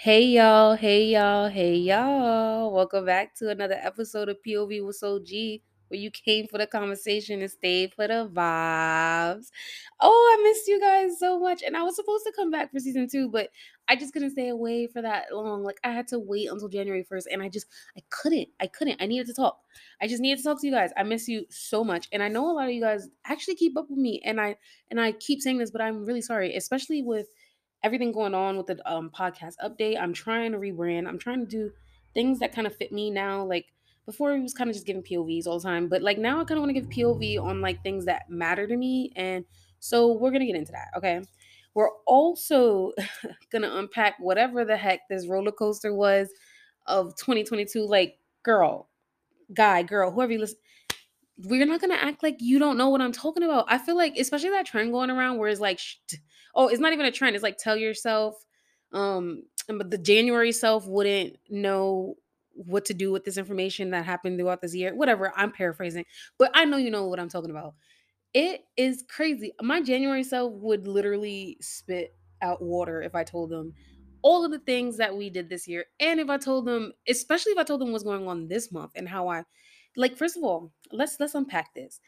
Hey y'all, hey y'all, hey y'all. Welcome back to another episode of POV with Soul G, where you came for the conversation and stayed for the vibes. Oh, I missed you guys so much. And I was supposed to come back for season two, but I just couldn't stay away for that long. Like I had to wait until January 1st, and I just I couldn't. I couldn't. I needed to talk. I just needed to talk to you guys. I miss you so much. And I know a lot of you guys actually keep up with me. And I and I keep saying this, but I'm really sorry, especially with everything going on with the um, podcast update. I'm trying to rebrand. I'm trying to do things that kind of fit me now. Like before, we was kind of just giving POVs all the time, but like now I kind of want to give POV on like things that matter to me. And so we're gonna get into that. Okay. We're also gonna unpack whatever the heck this roller coaster was of 2022. Like, girl, guy, girl, whoever you listen, we're not gonna act like you don't know what I'm talking about. I feel like, especially that trend going around where it's like, sh- oh, it's not even a trend. It's like tell yourself, um, but the January self wouldn't know what to do with this information that happened throughout this year. Whatever, I'm paraphrasing, but I know you know what I'm talking about. It is crazy. My January self would literally spit out water if I told them all of the things that we did this year. And if I told them, especially if I told them what's going on this month and how I like first of all, let's let's unpack this.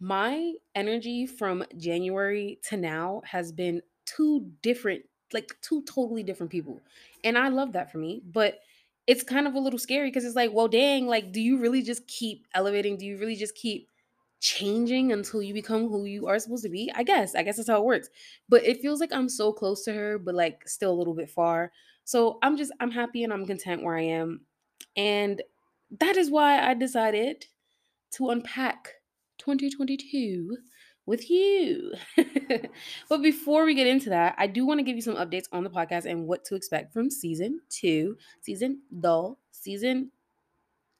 My energy from January to now has been two different like two totally different people. And I love that for me, but it's kind of a little scary because it's like, well, dang, like, do you really just keep elevating? Do you really just keep changing until you become who you are supposed to be. I guess. I guess that's how it works. But it feels like I'm so close to her, but like still a little bit far. So I'm just I'm happy and I'm content where I am. And that is why I decided to unpack 2022 with you. but before we get into that, I do want to give you some updates on the podcast and what to expect from season two, season dull, season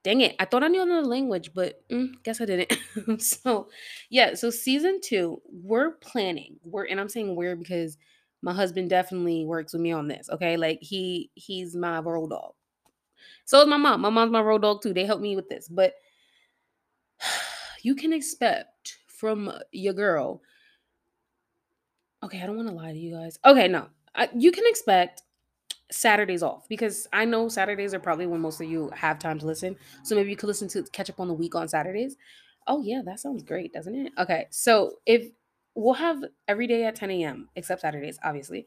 Dang it. I thought I knew another language, but mm, guess I didn't. so, yeah, so season 2, we're planning. We're and I'm saying we're because my husband definitely works with me on this, okay? Like he he's my road dog. So is my mom. My mom's my road dog too. They help me with this. But you can expect from uh, your girl. Okay, I don't want to lie to you guys. Okay, no. I, you can expect Saturdays off because I know Saturdays are probably when most of you have time to listen. So maybe you could listen to catch up on the week on Saturdays. Oh yeah, that sounds great, doesn't it? Okay, so if we'll have every day at 10 a.m. except Saturdays, obviously,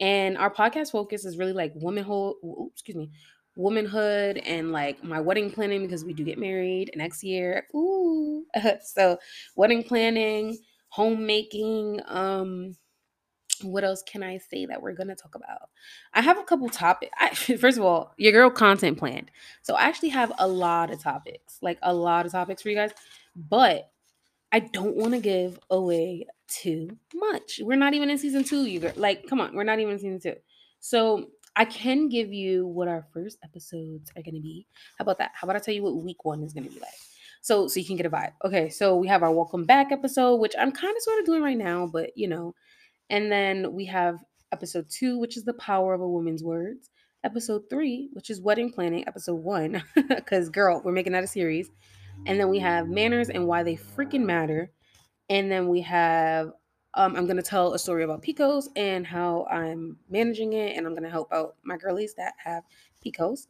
and our podcast focus is really like womanhood. Excuse me, womanhood and like my wedding planning because we do get married next year. Ooh, so wedding planning, homemaking, um what else can I say that we're gonna talk about? I have a couple topics. First of all, your girl content planned, so I actually have a lot of topics, like a lot of topics for you guys. But I don't want to give away too much. We're not even in season two, you guys. Like, come on, we're not even in season two. So I can give you what our first episodes are gonna be. How about that? How about I tell you what week one is gonna be like? So so you can get a vibe. Okay, so we have our welcome back episode, which I'm kind of sort of doing right now, but you know and then we have episode two, which is the power of a woman's words. Episode three, which is wedding planning. Episode one, because girl, we're making that a series. And then we have manners and why they freaking matter. And then we have um, I'm gonna tell a story about PCOS and how I'm managing it, and I'm gonna help out my girlies that have PCOS.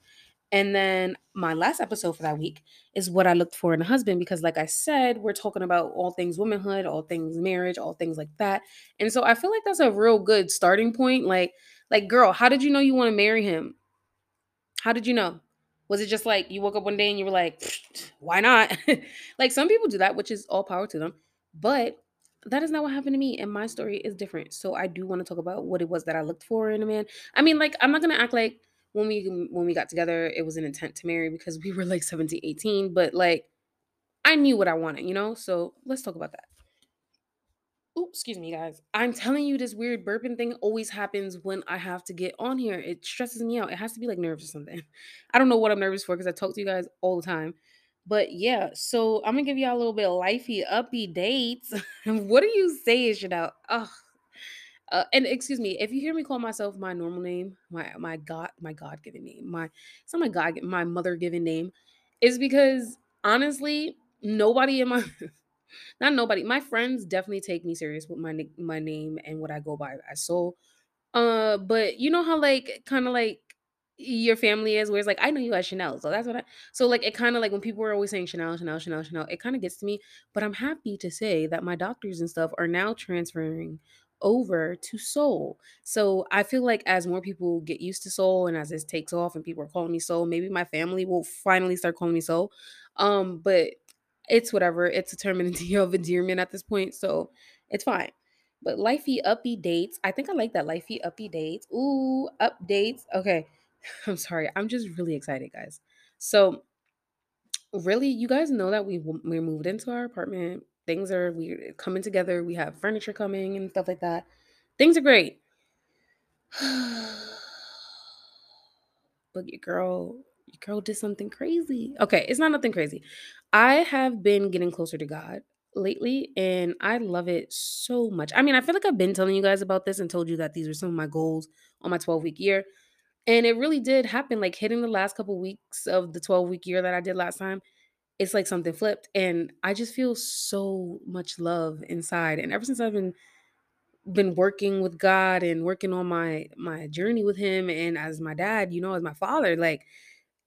And then my last episode for that week is what I looked for in a husband because, like I said, we're talking about all things womanhood, all things marriage, all things like that. And so I feel like that's a real good starting point. Like, like, girl, how did you know you want to marry him? How did you know? Was it just like you woke up one day and you were like, why not? like some people do that, which is all power to them. But that is not what happened to me. And my story is different. So I do want to talk about what it was that I looked for in a man. I mean, like, I'm not gonna act like when we when we got together it was an intent to marry because we were like 17 18 but like i knew what i wanted you know so let's talk about that Ooh, excuse me guys i'm telling you this weird burping thing always happens when i have to get on here it stresses me out it has to be like nerves or something i don't know what i'm nervous for because i talk to you guys all the time but yeah so i'm gonna give y'all a little bit of lifey uppy dates what do you say Chanel? oh uh, and excuse me, if you hear me call myself my normal name, my my God, my God given name, my it's not my God, my mother given name, is because honestly, nobody in my not nobody, my friends definitely take me serious with my my name and what I go by soul. Uh, but you know how like kind of like your family is, where it's like, I know you as Chanel, so that's what I so, like, it kinda like when people are always saying Chanel, Chanel, Chanel, Chanel, it kinda gets to me, but I'm happy to say that my doctors and stuff are now transferring over to Soul. So, I feel like as more people get used to Soul and as this takes off and people are calling me Soul, maybe my family will finally start calling me Soul. Um, but it's whatever. It's a terminity of endearment at this point, so it's fine. But lifey uppy dates. I think I like that lifey uppy dates. Ooh, updates. Okay. I'm sorry. I'm just really excited, guys. So, really, you guys know that we we moved into our apartment. Things are we coming together. We have furniture coming and stuff like that. Things are great. but your girl, your girl did something crazy. Okay, it's not nothing crazy. I have been getting closer to God lately and I love it so much. I mean, I feel like I've been telling you guys about this and told you that these were some of my goals on my 12 week year. And it really did happen like hitting the last couple weeks of the 12 week year that I did last time. It's like something flipped and I just feel so much love inside. And ever since I've been been working with God and working on my my journey with him and as my dad, you know, as my father, like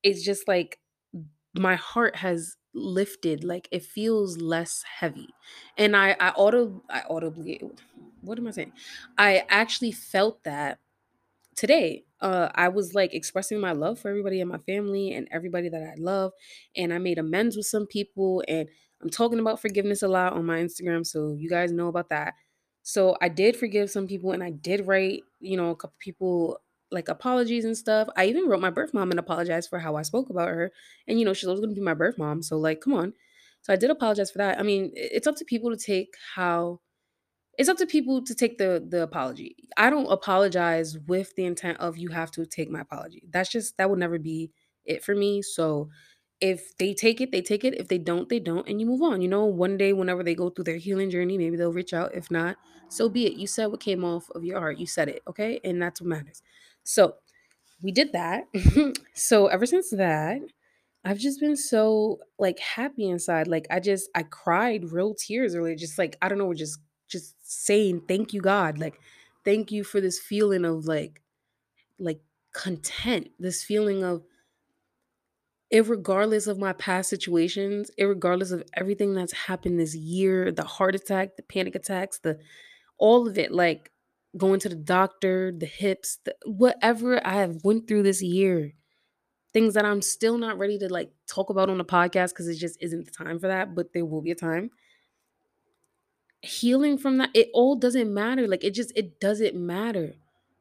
it's just like my heart has lifted like it feels less heavy and i i auto i audibly what am i saying i actually felt that today uh i was like expressing my love for everybody in my family and everybody that i love and i made amends with some people and i'm talking about forgiveness a lot on my instagram so you guys know about that. So i did forgive some people and i did write you know a couple people like apologies and stuff. I even wrote my birth mom and apologized for how i spoke about her and you know she's always going to be my birth mom so like come on. So i did apologize for that. I mean it's up to people to take how it's up to people to take the the apology. I don't apologize with the intent of you have to take my apology. That's just that would never be it for me. So if they take it, they take it. If they don't, they don't, and you move on. You know, one day whenever they go through their healing journey, maybe they'll reach out. If not, so be it. You said what came off of your heart. You said it, okay? And that's what matters. So we did that. so ever since that, I've just been so, like, happy inside, like, I just I cried real tears earlier, just, like, I don't know, just just saying, "Thank you, God," like, "Thank you for this feeling of, like like, content, this feeling of irregardless of my past situations, irregardless of everything that's happened this year, the heart attack, the panic attacks, the all of it, like, going to the doctor, the hips, the whatever I have went through this year, things that I'm still not ready to like talk about on the podcast because it just isn't the time for that, but there will be a time. Healing from that, it all doesn't matter. Like it just it doesn't matter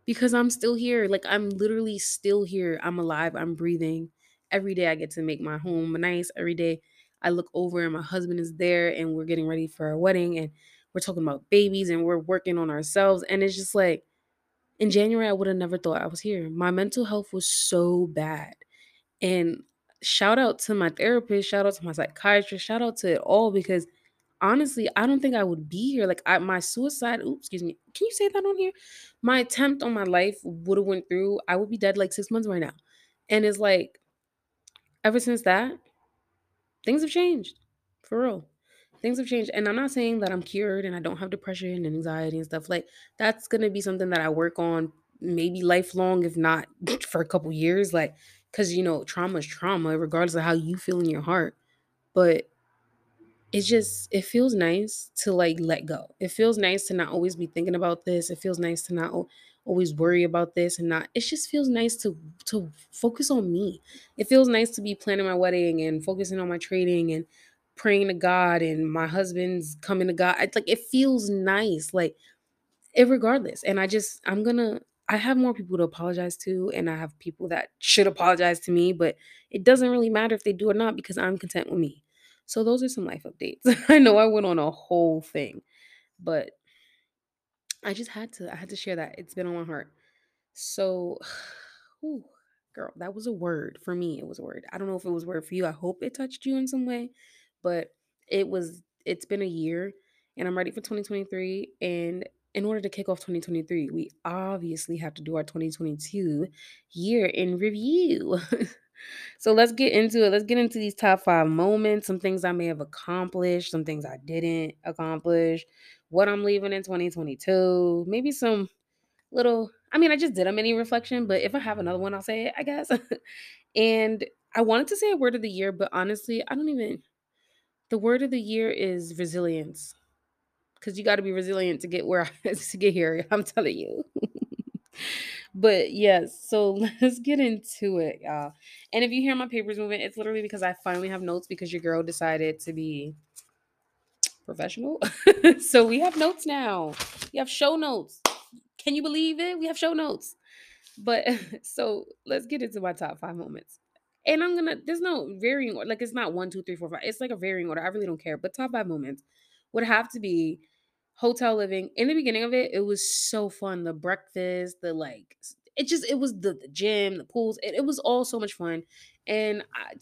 because I'm still here. Like I'm literally still here. I'm alive. I'm breathing. Every day I get to make my home nice. Every day I look over and my husband is there and we're getting ready for our wedding and we're talking about babies and we're working on ourselves and it's just like in January I would have never thought I was here. My mental health was so bad and shout out to my therapist, shout out to my psychiatrist, shout out to it all because honestly, I don't think I would be here. Like I my suicide, oops, excuse me. Can you say that on here? My attempt on my life would have went through. I would be dead like 6 months right now. And it's like ever since that, things have changed. For real. Things have changed. And I'm not saying that I'm cured and I don't have depression and anxiety and stuff. Like that's to be something that I work on maybe lifelong if not for a couple years like cuz you know, trauma is trauma regardless of how you feel in your heart. But it's just it feels nice to like let go. It feels nice to not always be thinking about this. It feels nice to not al- always worry about this and not. It just feels nice to to focus on me. It feels nice to be planning my wedding and focusing on my trading and praying to God and my husband's coming to God. It's like it feels nice. Like it regardless. and I just I'm gonna I have more people to apologize to, and I have people that should apologize to me, but it doesn't really matter if they do or not because I'm content with me. So those are some life updates. I know I went on a whole thing, but I just had to I had to share that. It's been on my heart. So, whew, girl, that was a word for me. It was a word. I don't know if it was a word for you. I hope it touched you in some way, but it was. It's been a year, and I'm ready for 2023. And in order to kick off 2023, we obviously have to do our 2022 year in review. so let's get into it. Let's get into these top five moments, some things I may have accomplished, some things I didn't accomplish, what I'm leaving in 2022, maybe some little I mean, I just did a mini reflection, but if I have another one, I'll say it, I guess. and I wanted to say a word of the year, but honestly, I don't even the word of the year is resilience. Cause you gotta be resilient to get where I to get here. I'm telling you. but yes, so let's get into it, y'all. And if you hear my papers moving, it's literally because I finally have notes because your girl decided to be professional. so we have notes now. We have show notes. Can you believe it? We have show notes. But so let's get into my top five moments. And I'm gonna there's no varying order. Like it's not one, two, three, four, five. It's like a varying order. I really don't care. But top five moments would have to be hotel living. In the beginning of it, it was so fun. The breakfast, the like it just it was the, the gym, the pools. It, it was all so much fun. And I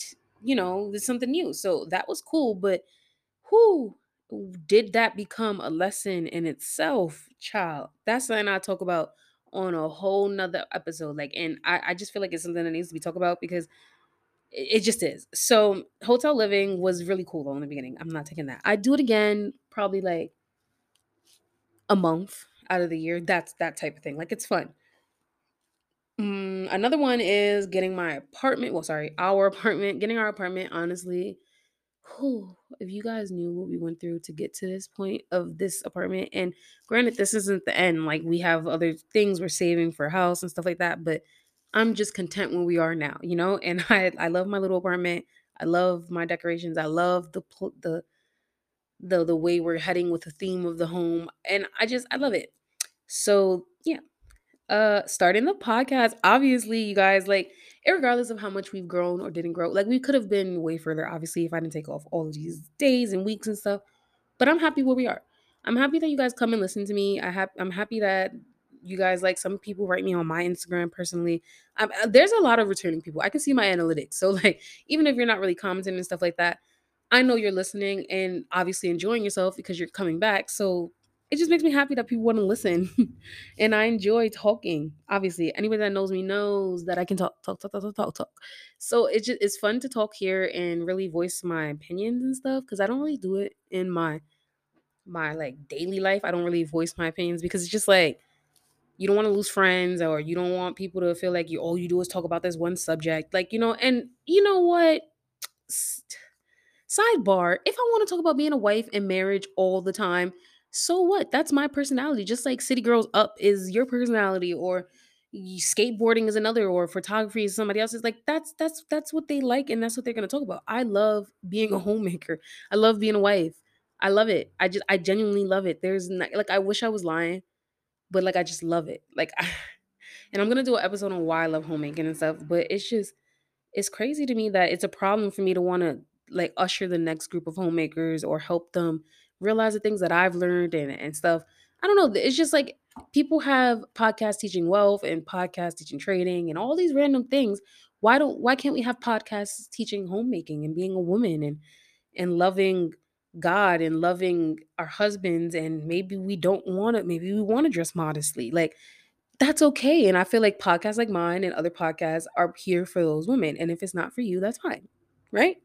you know, there's something new. So that was cool. But who did that become a lesson in itself, child? That's something I talk about on a whole nother episode. Like, and I, I just feel like it's something that needs to be talked about because it just is. So hotel living was really cool though in the beginning. I'm not taking that. I do it again, probably like a month out of the year. That's that type of thing. Like it's fun. Mm, another one is getting my apartment. Well, sorry, our apartment. Getting our apartment. Honestly, whew, if you guys knew what we went through to get to this point of this apartment, and granted, this isn't the end. Like we have other things we're saving for house and stuff like that. But I'm just content where we are now, you know. And I I love my little apartment. I love my decorations. I love the the the the way we're heading with the theme of the home, and I just I love it. So yeah, uh starting the podcast obviously you guys like regardless of how much we've grown or didn't grow like we could have been way further obviously if i didn't take off all of these days and weeks and stuff but i'm happy where we are. I'm happy that you guys come and listen to me. I have i'm happy that you guys like some people write me on my instagram personally. Uh, there's a lot of returning people. I can see my analytics. So like even if you're not really commenting and stuff like that i know you're listening and obviously enjoying yourself because you're coming back so it just makes me happy that people want to listen. and I enjoy talking. Obviously, anybody that knows me knows that I can talk, talk, talk, talk, talk, talk. So it's just it's fun to talk here and really voice my opinions and stuff because I don't really do it in my my like daily life. I don't really voice my opinions because it's just like you don't want to lose friends or you don't want people to feel like you all you do is talk about this one subject. Like, you know, and you know what? Sidebar, if I want to talk about being a wife and marriage all the time, so what? That's my personality. Just like City Girls Up is your personality or skateboarding is another or photography is somebody else's like that's that's that's what they like and that's what they're going to talk about. I love being a homemaker. I love being a wife. I love it. I just I genuinely love it. There's not, like I wish I was lying, but like I just love it. Like and I'm going to do an episode on why I love homemaking and stuff, but it's just it's crazy to me that it's a problem for me to want to like usher the next group of homemakers or help them realize the things that I've learned and, and stuff. I don't know. It's just like people have podcasts teaching wealth and podcasts teaching trading and all these random things. Why don't why can't we have podcasts teaching homemaking and being a woman and and loving God and loving our husbands and maybe we don't want to maybe we want to dress modestly. Like that's okay. And I feel like podcasts like mine and other podcasts are here for those women. And if it's not for you, that's fine. Right?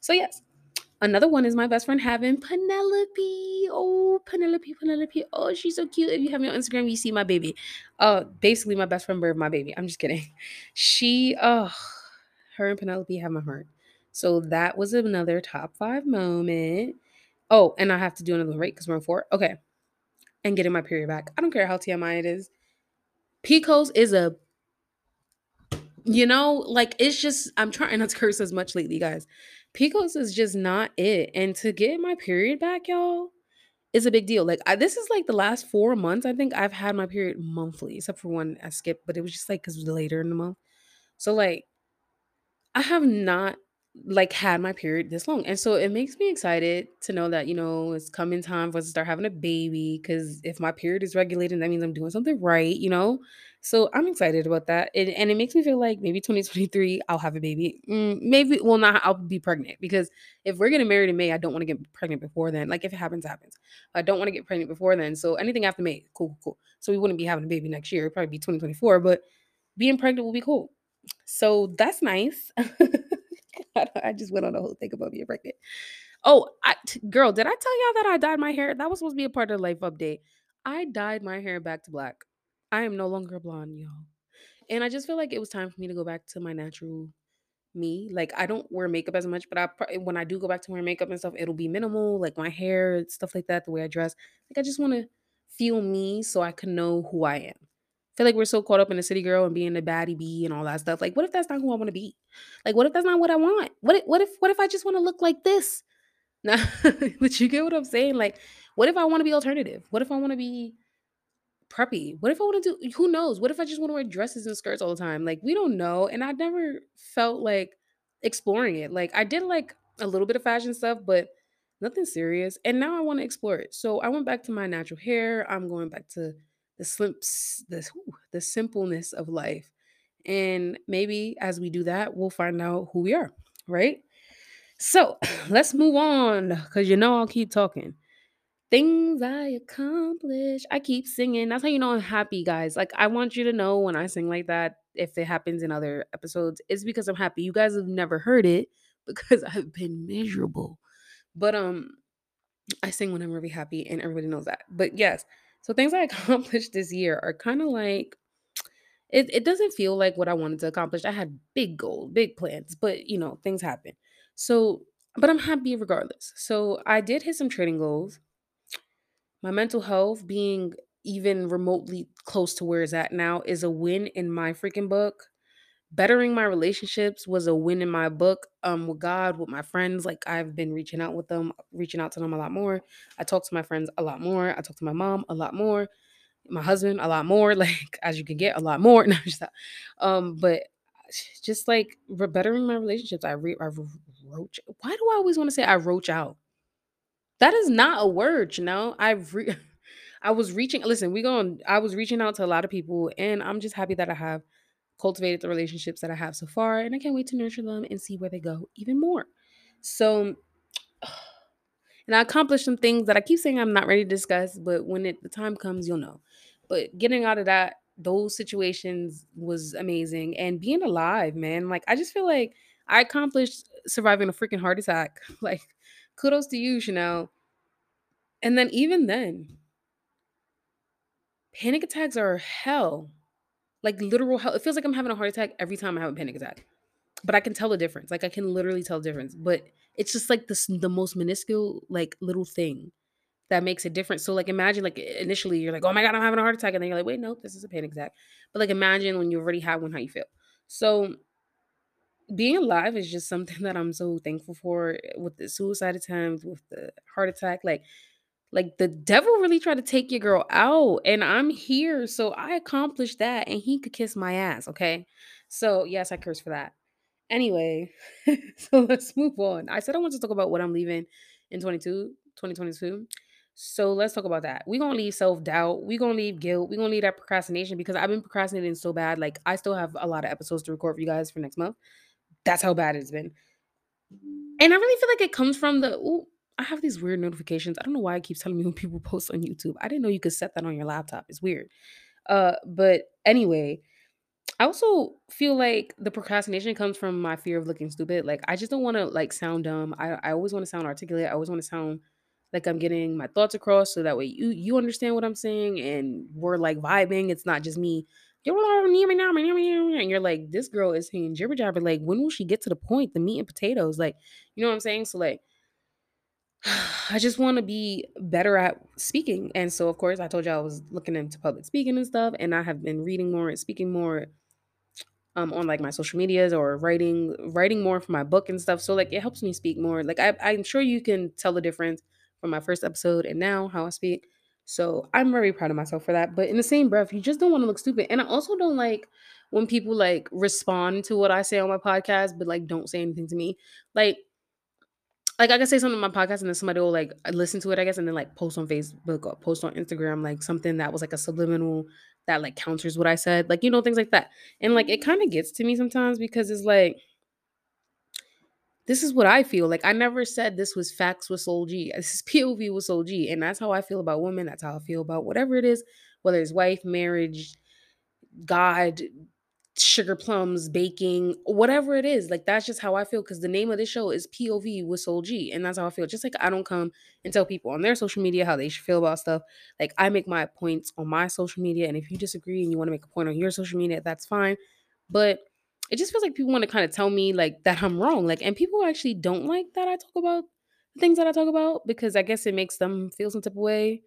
So, yes. Another one is my best friend having Penelope. Oh, Penelope, Penelope. Oh, she's so cute. If you have me on Instagram, you see my baby. Uh, basically my best friend birthed my baby. I'm just kidding. She, oh, her and Penelope have my heart. So that was another top five moment. Oh, and I have to do another rate because we're on four. Okay. And getting my period back. I don't care how TMI it is. PCOS is a you know, like it's just I'm trying not to curse as much lately, guys. PCOS is just not it. And to get my period back, y'all, is a big deal. Like I, this is like the last four months. I think I've had my period monthly, except for one I skipped, but it was just like because later in the month. So like I have not like had my period this long. And so it makes me excited to know that, you know, it's coming time for us to start having a baby. Cause if my period is regulated, that means I'm doing something right, you know? So I'm excited about that. And, it makes me feel like maybe 2023, I'll have a baby. Mm, maybe, well, not, I'll be pregnant because if we're getting married in May, I don't want to get pregnant before then. Like if it happens, it happens. I don't want to get pregnant before then. So anything after May, cool, cool, cool. So we wouldn't be having a baby next year. It'd probably be 2024, but being pregnant will be cool. So that's nice. I just went on a whole thing about being pregnant. Oh, I, t- girl, did I tell y'all that I dyed my hair? That was supposed to be a part of the life update. I dyed my hair back to black. I am no longer blonde, y'all. And I just feel like it was time for me to go back to my natural me. Like I don't wear makeup as much, but I pro- eh, when I do go back to wearing makeup and stuff, it'll be minimal, like my hair, stuff like that, the way I dress. Like I just want to feel me so I can know who I am. I feel like we're so caught up in the city girl and being a baddie bee and all that stuff. Like, what if that's not who I want to be? Like, what if that's not what I want? What if, what if what if I just want to look like this? Nah, but you get what I'm saying? Like, what if I want to be alternative? What if I want to be preppy? What if I want to do who knows? What if I just want to wear dresses and skirts all the time? Like we don't know. And I never felt like exploring it. Like I did like a little bit of fashion stuff, but nothing serious. And now I want to explore it. So I went back to my natural hair. I'm going back to the slimps, the the simpleness of life. And maybe as we do that, we'll find out who we are, right? So let's move on because you know I'll keep talking. Things I accomplish. I keep singing. That's how you know I'm happy, guys. Like I want you to know when I sing like that, if it happens in other episodes, it's because I'm happy. You guys have never heard it because I've been miserable. But um I sing when I'm really happy and everybody knows that. But yes, so things I accomplished this year are kind of like it, it doesn't feel like what I wanted to accomplish. I had big goals, big plans, but you know, things happen. So, but I'm happy regardless. So I did hit some trading goals my mental health being even remotely close to where it's at now is a win in my freaking book. Bettering my relationships was a win in my book. Um, with God, with my friends, like I've been reaching out with them, reaching out to them a lot more. I talk to my friends a lot more. I talk to my mom a lot more. My husband a lot more. Like as you can get, a lot more. Um, but just like bettering my relationships, I re- I roach. Why do I always want to say I roach out? That is not a word, you know. I re- I was reaching. Listen, we going. I was reaching out to a lot of people, and I'm just happy that I have cultivated the relationships that I have so far, and I can't wait to nurture them and see where they go even more. So, and I accomplished some things that I keep saying I'm not ready to discuss, but when it the time comes, you'll know. But getting out of that those situations was amazing, and being alive, man. Like I just feel like I accomplished surviving a freaking heart attack. Like kudos to you, Chanel and then even then, panic attacks are hell. Like literal hell. It feels like I'm having a heart attack every time I have a panic attack. But I can tell the difference. Like I can literally tell the difference. But it's just like this the most minuscule, like little thing that makes a difference. So like imagine like initially you're like, oh my god, I'm having a heart attack. And then you're like, wait, no, this is a panic attack. But like imagine when you already have one, how you feel. So being alive is just something that I'm so thankful for eh, with the suicide attempt, with the heart attack. Like Like the devil really tried to take your girl out, and I'm here, so I accomplished that, and he could kiss my ass, okay? So yes, I curse for that. Anyway, so let's move on. I said I want to talk about what I'm leaving in 22, 2022. So let's talk about that. We're gonna leave self-doubt, we're gonna leave guilt, we're gonna leave that procrastination because I've been procrastinating so bad. Like I still have a lot of episodes to record for you guys for next month. That's how bad it's been. And I really feel like it comes from the ooh, I have these weird notifications. I don't know why it keeps telling me when people post on YouTube. I didn't know you could set that on your laptop. It's weird. Uh, but anyway, I also feel like the procrastination comes from my fear of looking stupid. Like I just don't want to like sound dumb. I, I always want to sound articulate. I always want to sound like I'm getting my thoughts across so that way you you understand what I'm saying and we're like vibing. It's not just me. And you're like, this girl is saying jibber jabber. Like, when will she get to the point? The meat and potatoes. Like, you know what I'm saying? So like I just want to be better at speaking. And so, of course, I told you I was looking into public speaking and stuff. And I have been reading more and speaking more um, on like my social medias or writing, writing more for my book and stuff. So, like, it helps me speak more. Like, I, I'm sure you can tell the difference from my first episode and now how I speak. So, I'm very proud of myself for that. But in the same breath, you just don't want to look stupid. And I also don't like when people like respond to what I say on my podcast, but like don't say anything to me. Like, like I can say something on my podcast and then somebody will like listen to it, I guess, and then like post on Facebook or post on Instagram, like something that was like a subliminal that like counters what I said, like you know, things like that. And like it kind of gets to me sometimes because it's like this is what I feel. Like I never said this was facts with Soul G. This is POV with Soul G. And that's how I feel about women. That's how I feel about whatever it is, whether it's wife, marriage, God, sugar plums, baking, whatever it is. Like that's just how I feel because the name of this show is POV with Soul G, and that's how I feel. Just like I don't come and tell people on their social media how they should feel about stuff. Like I make my points on my social media, and if you disagree and you want to make a point on your social media, that's fine. But it just feels like people want to kind of tell me like that I'm wrong. Like, and people actually don't like that I talk about the things that I talk about because I guess it makes them feel some type of way,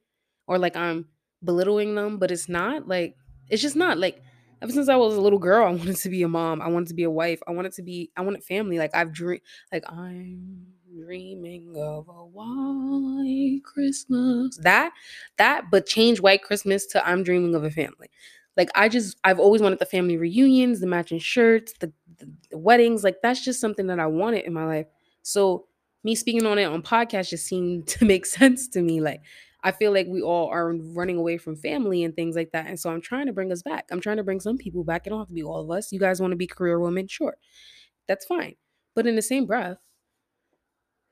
or like I'm belittling them. But it's not like it's just not like ever since I was a little girl, I wanted to be a mom. I wanted to be a wife. I wanted to be. I wanted family. Like I've dreamed. Like I'm dreaming of a white Christmas. That that, but change white Christmas to I'm dreaming of a family. Like I just I've always wanted the family reunions, the matching shirts, the, the, the weddings. Like that's just something that I wanted in my life. So me speaking on it on podcast just seemed to make sense to me. Like I feel like we all are running away from family and things like that. And so I'm trying to bring us back. I'm trying to bring some people back. It don't have to be all of us. You guys want to be career women? Sure. That's fine. But in the same breath,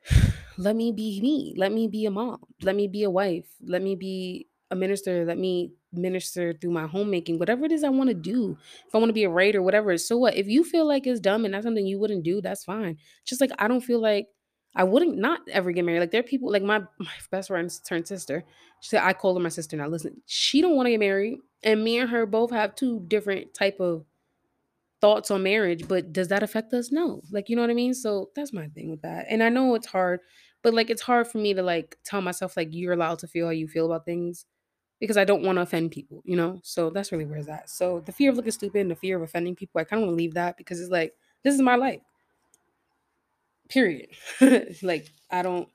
let me be me. Let me be a mom. Let me be a wife. Let me be a minister. Let me minister through my homemaking, whatever it is I want to do. If I want to be a writer, whatever. So what? If you feel like it's dumb and that's something you wouldn't do, that's fine. Just like I don't feel like I wouldn't not ever get married. Like there are people like my my best friend's turned sister. She said I call her my sister now. Listen, she don't want to get married, and me and her both have two different type of thoughts on marriage. But does that affect us? No. Like you know what I mean. So that's my thing with that. And I know it's hard, but like it's hard for me to like tell myself like you're allowed to feel how you feel about things because I don't want to offend people. You know. So that's really where it's at. So the fear of looking stupid and the fear of offending people, I kind of want to leave that because it's like this is my life period. Like i don't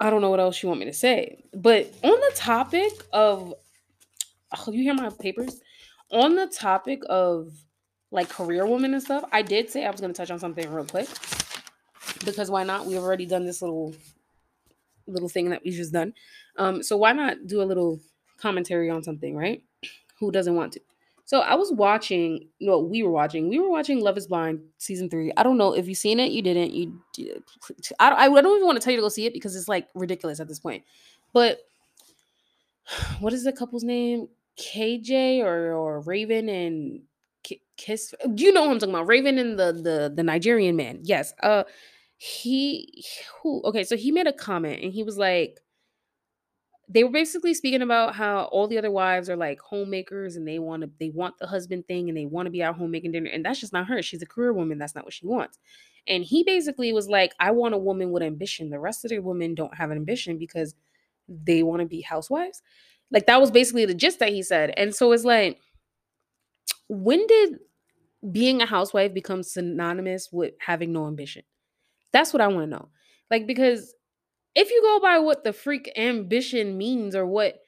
i don't know what else you want me to say but on the topic of oh, you hear my papers? On the topic of like career women and stuff i did say i was going to touch on something real quick because why not? We've already done this little little thing that we just done. Um so why not do a little commentary on something right? Who doesn't want to so I was watching, no, we were watching. We were watching Love Is Blind season three. I don't know if you've seen it. You didn't. You, did. I, I don't even want to tell you to go see it because it's like ridiculous at this point. But what is the couple's name? KJ or or Raven and Kiss. Do you know what I'm talking about? Raven and the the the Nigerian man. Yes. Uh, he who? Okay, so he made a comment and he was like they were basically speaking about how all the other wives are like homemakers and they want to they want the husband thing and they want to be out home making dinner and that's just not her she's a career woman that's not what she wants. And he basically was like i want a woman with ambition the rest of the women don't have an ambition because they want to be housewives. Like that was basically the gist that he said and so it's like when did being a housewife become synonymous with having no ambition? That's what i want to know. Like because if you go by what the freak ambition means or what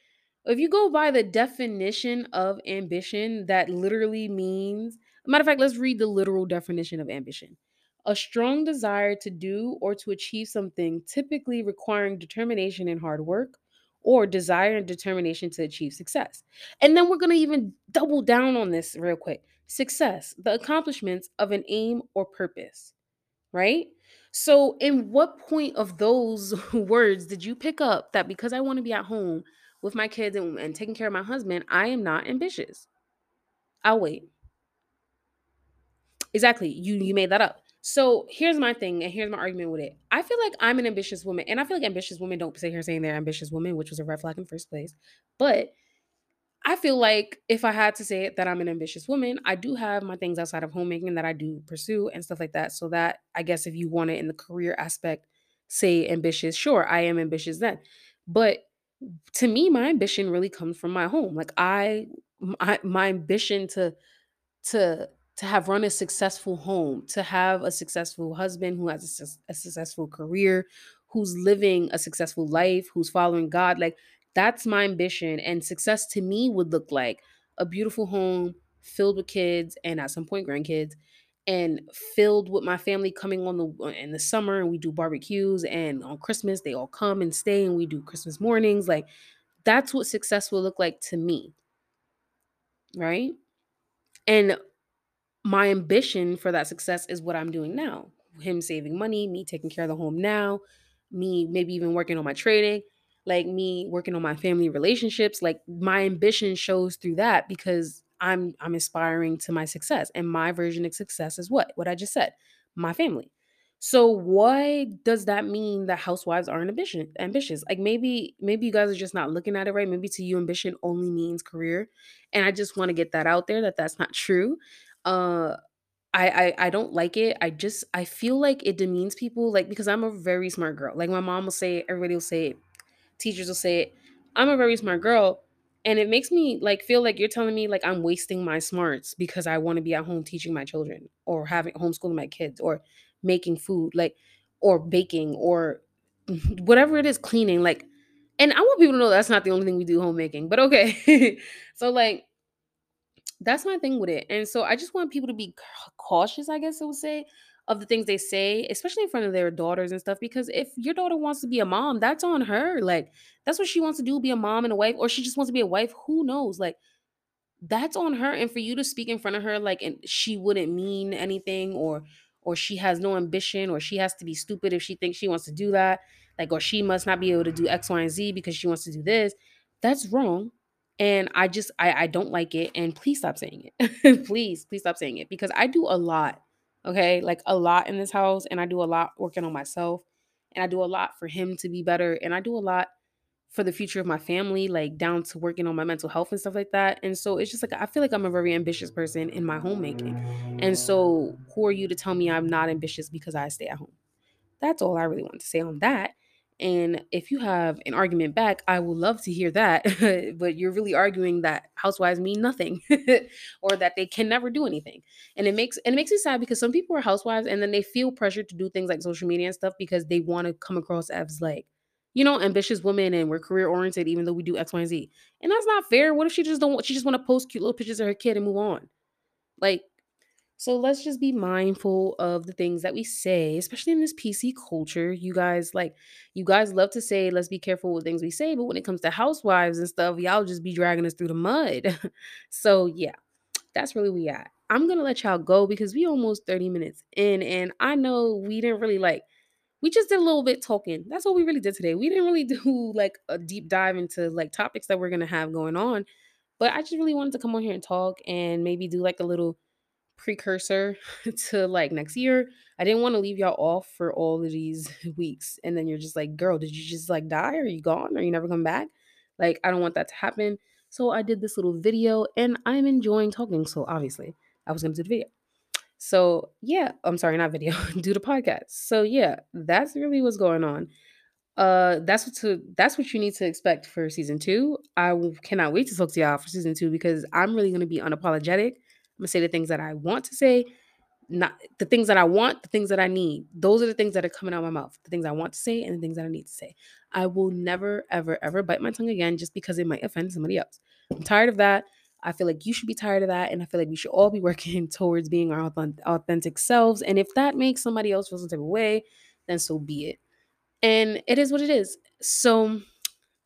if you go by the definition of ambition that literally means matter of fact let's read the literal definition of ambition. A strong desire to do or to achieve something typically requiring determination and hard work or desire and determination to achieve success. And then we're going to even double down on this real quick. Success the accomplishments of an aim or purpose right so, in what point of those words did you pick up that because I want to be at home with my kids and, and taking care of my husband, I am not ambitious? I'll wait. Exactly. You you made that up. So here's my thing, and here's my argument with it. I feel like I'm an ambitious woman, and I feel like ambitious women don't sit here saying they're ambitious women, which was a red flag in first place. But I feel like if I had to say it, that I'm an ambitious woman, I do have my things outside of homemaking that I do pursue and stuff like that. So that I guess if you want it in the career aspect, say ambitious, sure, I am ambitious then. But to me, my ambition really comes from my home. Like I, my, my ambition to to to have run a successful home, to have a successful husband who has a, a successful career, who's living a successful life, who's following God. Like that's my ambition. And success to me would look like a beautiful home filled with kids and at some point grandkids and filled with my family coming on the uh, in the summer and we do barbecues and on Christmas they all come and stay and we do Christmas mornings like that's what success will look like to me. Right? And my ambition for that success is what I'm doing now. Him saving money me taking care of the home now me maybe even working on my trading like me working on my family relationships like my ambition shows through that because I'm I'm aspiring to my success. And my version of success is what? What I just said. My family. So why does that mean that housewives aren't ambition ambitious? Like maybe maybe you guys are just not looking at it right. Maybe to you ambition only means career. And I just want to get that out there that that's not true. Uh I, I I don't like it. I just I feel like it demeans people like because I'm a very smart girl. Like my mom will say everybody will say teachers will say it. I'm a very smart girl and it makes me like feel like you're telling me like I'm wasting my smarts because I want to be at home teaching my children or having homeschooling my kids or making food like or baking or whatever it is cleaning like and I want people to know that's not the only thing we do homemaking. But okay. so like that's my thing with it. And so I just want people to be cautious, I guess I would say, of the things they say, especially in front of their daughters and stuff. Because if your daughter wants to be a mom, that's on her. Like, that's what she wants to do, be a mom and a wife, or she just wants to be a wife. Who knows? Like, that's on her and for you to speak in front of her like and she wouldn't mean anything or or she has no ambition or she has to be stupid if she thinks she wants to do that like or she must not be able to do x y and z because she wants to do this that's wrong and i just i i don't like it and please stop saying it please please stop saying it because i do a lot okay like a lot in this house and i do a lot working on myself and i do a lot for him to be better and i do a lot for the future of my family, like down to working on my mental health and stuff like that. And so it's just like I feel like I'm a very ambitious person in my homemaking. And so who are you to tell me I'm not ambitious because I stay at home? That's all I really want to say on that. And if you have an argument back, I would love to hear that. but you're really arguing that housewives mean nothing or that they can never do anything. And it makes and it makes me sad because some people are housewives and then they feel pressure to do things like social media and stuff because they want to come across as like, you know, ambitious women and we're career oriented even though we do X, Y, and Z. And that's not fair. What if she just don't want she just want to post cute little pictures of her kid and move on? Like so let's just be mindful of the things that we say, especially in this PC culture. You guys like you guys love to say let's be careful with things we say, but when it comes to housewives and stuff, y'all just be dragging us through the mud. so yeah, that's really we at. I'm gonna let y'all go because we almost 30 minutes in, and I know we didn't really like we just did a little bit talking. That's what we really did today. We didn't really do like a deep dive into like topics that we're gonna have going on. But I just really wanted to come on here and talk and maybe do like a little precursor to like next year. I didn't want to leave y'all off for all of these weeks. And then you're just like, girl, did you just like die? Are you gone? Are you never come back? Like, I don't want that to happen. So I did this little video and I'm enjoying talking. So obviously, I was going to do the video. So yeah, I'm sorry, not video, do the podcast. So yeah, that's really what's going on. Uh, that's what to that's what you need to expect for season two. I cannot wait to talk to y'all for season two because I'm really gonna be unapologetic. I'm gonna say the things that I want to say, not the things that I want, the things that I need. Those are the things that are coming out of my mouth. The things I want to say and the things that I need to say. I will never, ever, ever bite my tongue again just because it might offend somebody else. I'm tired of that. I feel like you should be tired of that. And I feel like we should all be working towards being our authentic selves. And if that makes somebody else feel some type of way, then so be it. And it is what it is. So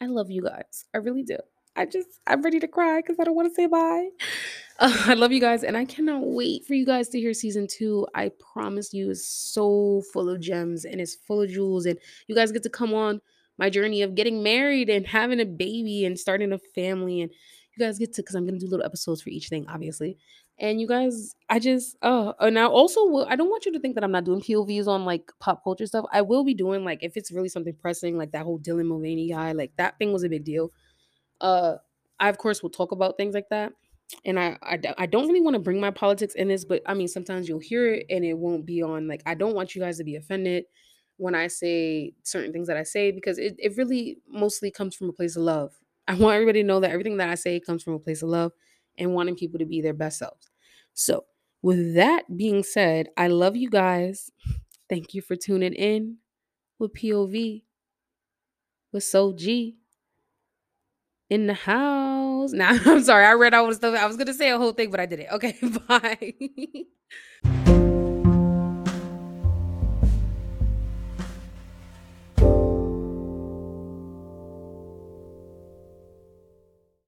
I love you guys. I really do. I just, I'm ready to cry because I don't want to say bye. Uh, I love you guys, and I cannot wait for you guys to hear season two. I promise you, it's so full of gems and it's full of jewels, and you guys get to come on my journey of getting married and having a baby and starting a family, and you guys get to because I'm gonna do little episodes for each thing, obviously. And you guys, I just, uh, and I also. I don't want you to think that I'm not doing POVs on like pop culture stuff. I will be doing like if it's really something pressing, like that whole Dylan Mulvaney guy, like that thing was a big deal uh, I of course will talk about things like that. And I I don't really want to bring my politics in this, but I mean, sometimes you'll hear it and it won't be on. Like, I don't want you guys to be offended when I say certain things that I say because it, it really mostly comes from a place of love. I want everybody to know that everything that I say comes from a place of love and wanting people to be their best selves. So, with that being said, I love you guys. Thank you for tuning in with POV with Soul G in the house. Now, I'm sorry. I read all the stuff. I was going to say a whole thing, but I did it. Okay, bye.